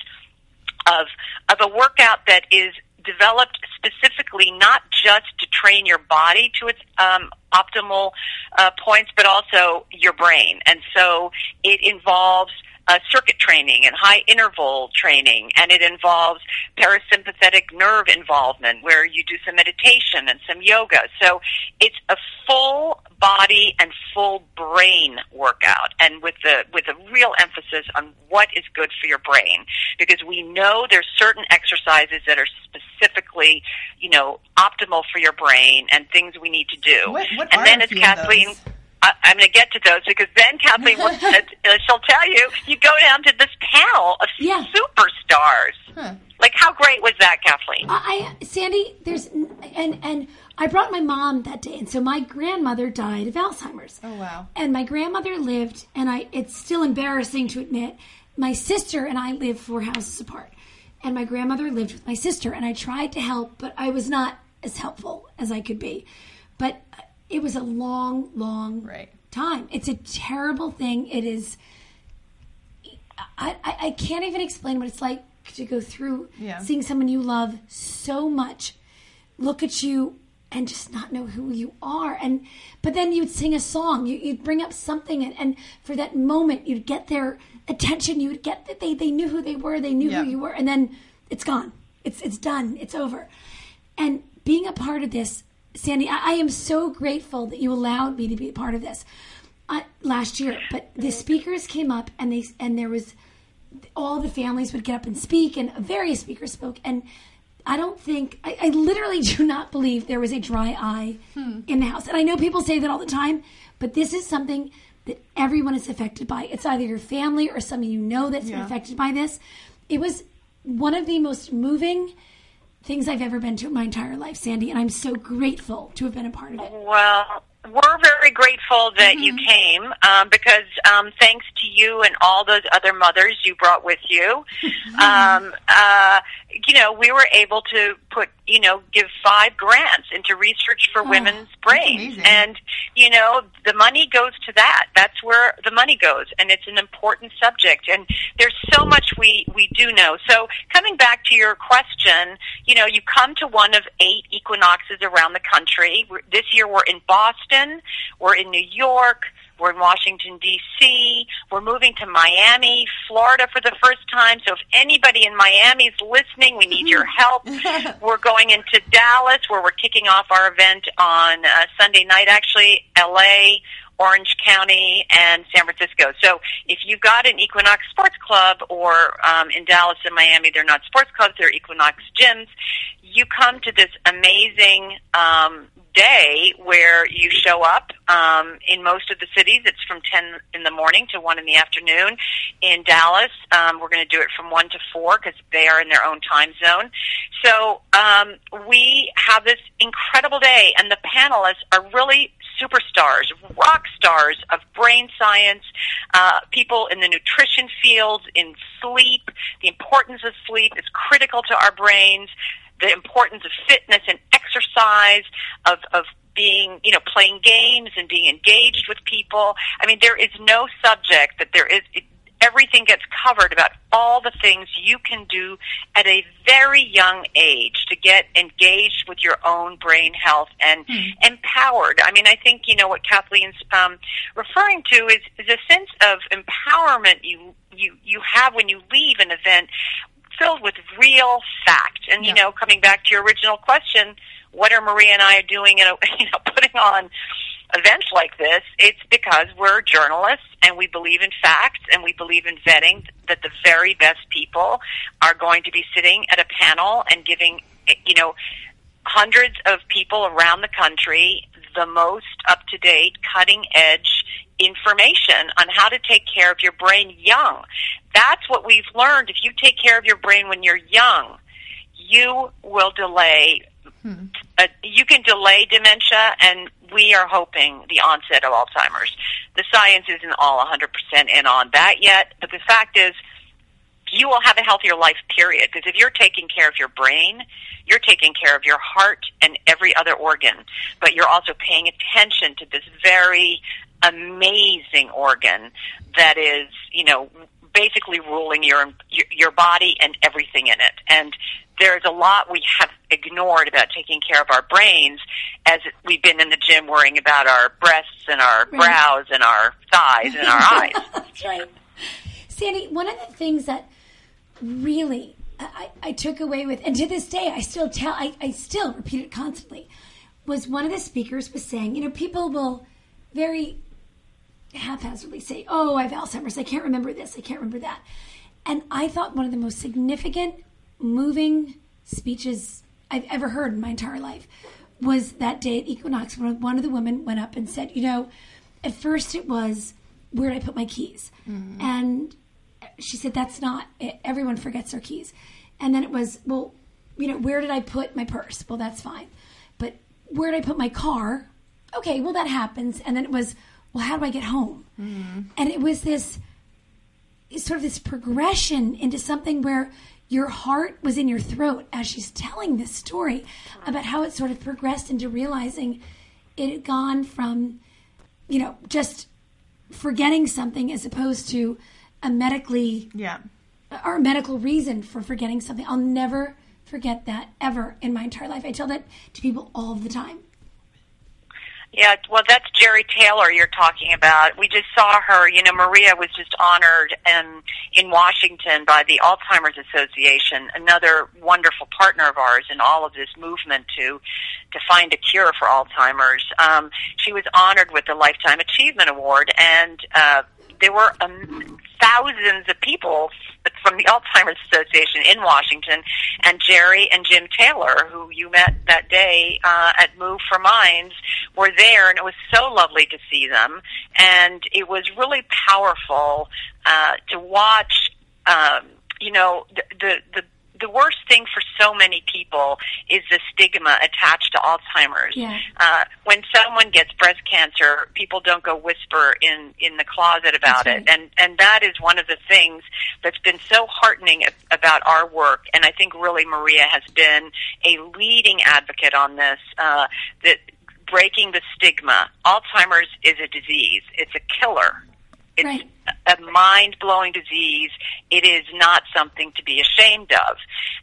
of of a workout that is developed specifically not just to train your body to its um, optimal uh, points, but also your brain. And so it involves uh, circuit training and high interval training, and it involves parasympathetic nerve involvement, where you do some meditation and some yoga. So it's a full body and full brain workout, and with the with a real emphasis on what is good for your brain, because we know there's certain exercises that are specifically, you know, optimal for your brain and things we need to do. What- what and are then as Kathleen. those? I, I'm going to get to those because then Kathleen will, uh, uh, she'll tell you you go down to this panel of Yeah. superstars. Huh. Like how great was that, Kathleen? I, I Sandy, there's and and I brought my mom that day, and so my grandmother died of Alzheimer's. Oh wow. And my grandmother lived, and I it's still embarrassing to admit, my sister and I lived four houses apart. And my grandmother lived with my sister, and I tried to help, but I was not as helpful as I could be. But it was a long, long Right. time. It's a terrible thing. It is I, I, I can't even explain what it's like to go through Yeah. seeing someone you love so much look at you and just not know who you are. And but then you'd sing a song. You, you'd bring up something and, and for that moment you'd get their attention. You would get that they, they knew who they were. They knew who you were. And then it's gone. It's it's done. It's over. And being a part of this sandy I, I am so grateful that you allowed me to be a part of this uh, last year but the speakers came up and they and there was all the families would get up and speak, and various speakers spoke. And I don't think, I, I literally do not believe there was a dry eye in the house. And I know people say that all the time, but this is something that everyone is affected by. It's either your family or someone you know that's been Yeah. affected by this. It was one of the most moving things I've ever been to in my entire life, Sandy, and I'm so grateful to have been a part of it. Well, we're very grateful that you came um, because um, thanks to you and all those other mothers you brought with you, um, uh, you know, we were able to put, you know, give five grants into research for oh, women's brains. And, you know, the money goes to that. That's where the money goes. And it's an important subject. And there's so much we, we do know. So coming back to your question, you know, you come to one of eight equinoxes around the country. This year we're in Boston, we're in New York, we're in Washington D.C. We're moving to Miami, Florida for the first time. So if anybody in Miami is listening, we need your help. we're going into Dallas where we're kicking off our event on uh, Sunday night, actually, L.A., Orange County, and San Francisco. So if you've got an Equinox Sports Club or um, in Dallas and Miami, they're not sports clubs, they're Equinox gyms, you come to this amazing um, day where you show up. Um, in most of the cities, it's from 10 in the morning to 1 in the afternoon. In Dallas, um, we're going to do it from 1 to 4 because they are in their own time zone. So um, we have this incredible day, and the panelists are really superstars, rock stars of brain science, uh, people in the nutrition field, in sleep. The importance of sleep is critical to our brains. The importance of fitness and exercise, of, of being, you know, playing games and being engaged with people. I mean, there is no subject that there is. It, everything gets covered about all the things you can do at a very young age to get engaged with your own brain health and empowered. I mean, I think you know what Kathleen's um, referring to is, is a sense of empowerment you you you have when you leave an event filled with real fact. And you know, coming back to your original question, what are Maria and I doing? In a, you know, putting on events like this, it's because we're journalists and we believe in facts and we believe in vetting that the very best people are going to be sitting at a panel and giving, you know, hundreds of people around the country the most up to date, cutting edge information on how to take care of your brain young. That's what we've learned. If you take care of your brain when you're young, you will delay. Uh, you can delay dementia, and we are hoping the onset of Alzheimer's. The science isn't all 100% in on that yet, but the fact is, you will have a healthier life, period. Because if you're taking care of your brain, you're taking care of your heart and every other organ. But you're also paying attention to this very amazing organ that is, you know, basically ruling your your, body and everything in it. And there's a lot we have ignored about taking care of our brains as we've been in the gym worrying about our breasts and our brows and our thighs and our eyes. That's right. Sandy, one of the things that really I, I took away with, and to this day I still tell, I, I still repeat it constantly, was one of the speakers was saying, you know, people will very haphazardly say, oh, I have Alzheimer's, I can't remember this, I can't remember that. And I thought one of the most significant, moving speeches I've ever heard in my entire life was that day at Equinox when one of the women went up and said, you know, at first it was, where did I put my keys? Mm-hmm. And she said, that's not, it. everyone forgets their keys. And then it was, well, you know, where did I put my purse? Well, that's fine. But where did I put my car? Okay, well, that happens. And then it was, well, how do I get home? Mm-hmm. And it was this, sort of this progression into something where your heart was in your throat as she's telling this story about how it sort of progressed into realizing it had gone from, you know, just forgetting something as opposed to a medically Yeah. or a medical reason for forgetting something. I'll never forget that ever in my entire life. I tell that to people all the time. Yeah, well, that's Geri Taylor you're talking about. We just saw her. You know, Maria was just honored in in Washington by the Alzheimer's Association, another wonderful partner of ours in all of this movement to to find a cure for Alzheimer's. Um, she was honored with the Lifetime Achievement Award, and uh, there were um, thousands of people from the Alzheimer's Association in Washington, and Geri and Jim Taylor, who you met that day uh, at Move for Minds, were there, and it was so lovely to see them. And it was really powerful uh, to watch. Um, you know, the the the the worst thing for so many people is the stigma attached to Alzheimer's. Yeah. Uh, when someone gets breast cancer, people don't go whisper in in the closet about That's it, and and that is one of the things that's been so heartening about our work. And I think really Maria has been a leading advocate on this. Uh, that breaking the stigma. Alzheimer's is a disease. It's a killer. It's Right. a mind blowing disease. It is not something to be ashamed of.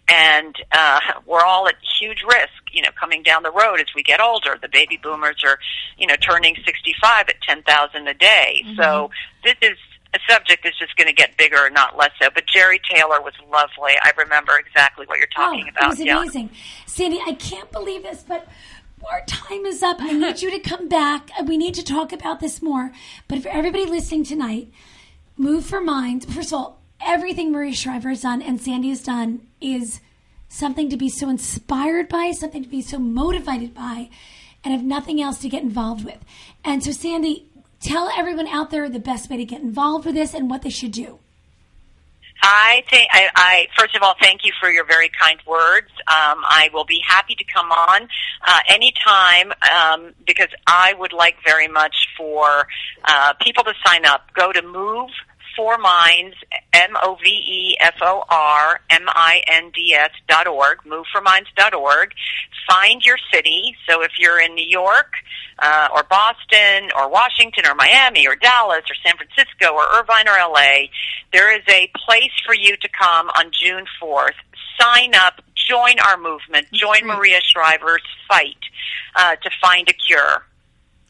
And uh, we're all at huge risk, you know, coming down the road as we get older. The baby boomers are, you know, turning 65 at 10,000 a day. So this is a subject that's just going to get bigger, not less so. But Geri Taylor was lovely. I remember exactly what you're talking oh, about. It was yeah. amazing. Sandy, I can't believe this, but our time is up. I need you to come back. Uh, We need to talk about this more. But for everybody listening tonight, Move for Mind, first of all, everything Marie Shriver has done and Sandy has done is something to be so inspired by, something to be so motivated by, and have nothing else to get involved with. And so, Sandy, tell everyone out there the best way to get involved with this and what they should do. I think I, I first of all thank you for your very kind words. Um, I will be happy to come on uh, anytime um, because I would like very much for uh, people to sign up. Go to Move for Minds, M O V E F O R M I N D S dot org, moveforminds dot org. Find your city. So if you're in New York, uh, or Boston, or Washington, or Miami, or Dallas, or San Francisco, or Irvine, or LA, there is a place for you to come on June 4th. Sign up, join our movement, join Maria Shriver's fight uh, to find a cure.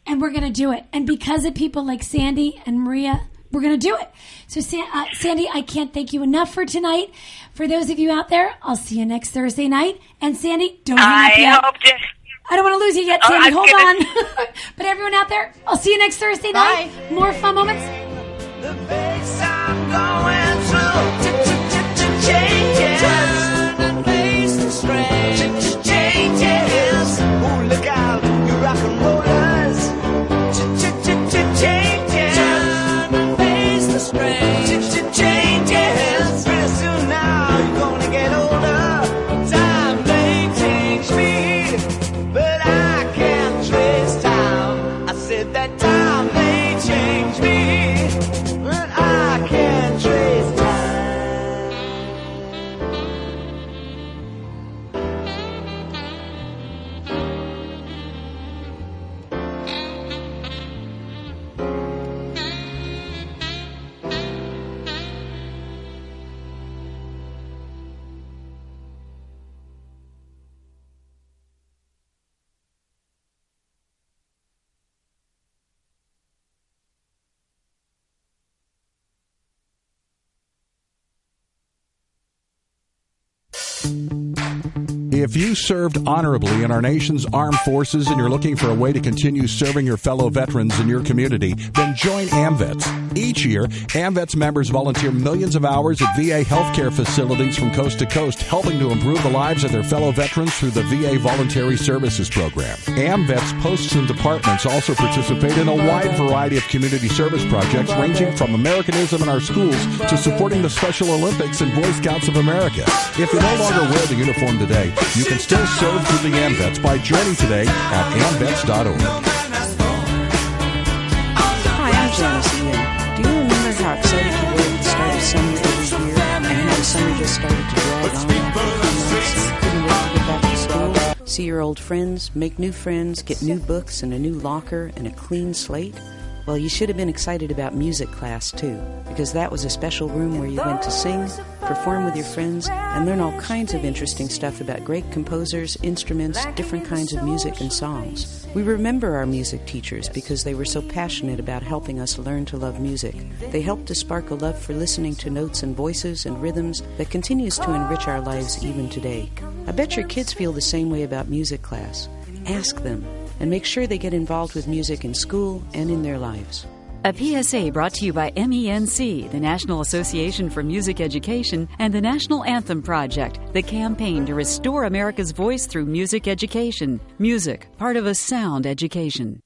and we're going to do it. And because of people like Sandy and Maria, we're going to do it. So, San- uh, Sandy, I can't thank you enough for tonight. For those of you out there, I'll see you next Thursday night. And Sandy, don't hang up I yet. hope to. I don't want to lose you yet, Oh, Sandy. I'm Hold gonna- on. but everyone out there, I'll see you next Thursday night. More fun moments. If you served honorably in our nation's armed forces and you're looking for a way to continue serving your fellow veterans in your community, then join AMVETS. Each year, AMVETS members volunteer millions of hours at VA healthcare facilities from coast to coast, helping to improve the lives of their fellow veterans through the VA Voluntary Services Program. AMVETS posts and departments also participate in a wide variety of community service projects ranging from Americanism in our schools to supporting the Special Olympics and Boy Scouts of America. If you no longer wear the uniform today, you can still serve through the AMVETS by joining today at amvets.org. Hi, I'm Janis Ian. Do you remember how excited you were at the start of summer every year and how summer just started to drag on you couldn't wait to get back to school? See your old friends, make new friends, get new books and a new locker and a clean slate? Well, you should have been excited about music class too, because that was a special room where you went to sing, perform with your friends, and learn all kinds of interesting stuff about great composers, instruments, different kinds of music, and songs. We remember our music teachers because they were so passionate about helping us learn to love music. They helped to spark a love for listening to notes and voices and rhythms that continues to enrich our lives even today. I bet your kids feel the same way about music class. Ask them and make sure they get involved with music in school and in their lives. A PSA brought to you by MENC, the National Association for Music Education, and the National Anthem Project, the campaign to restore America's voice through music education. Music, part of a sound education.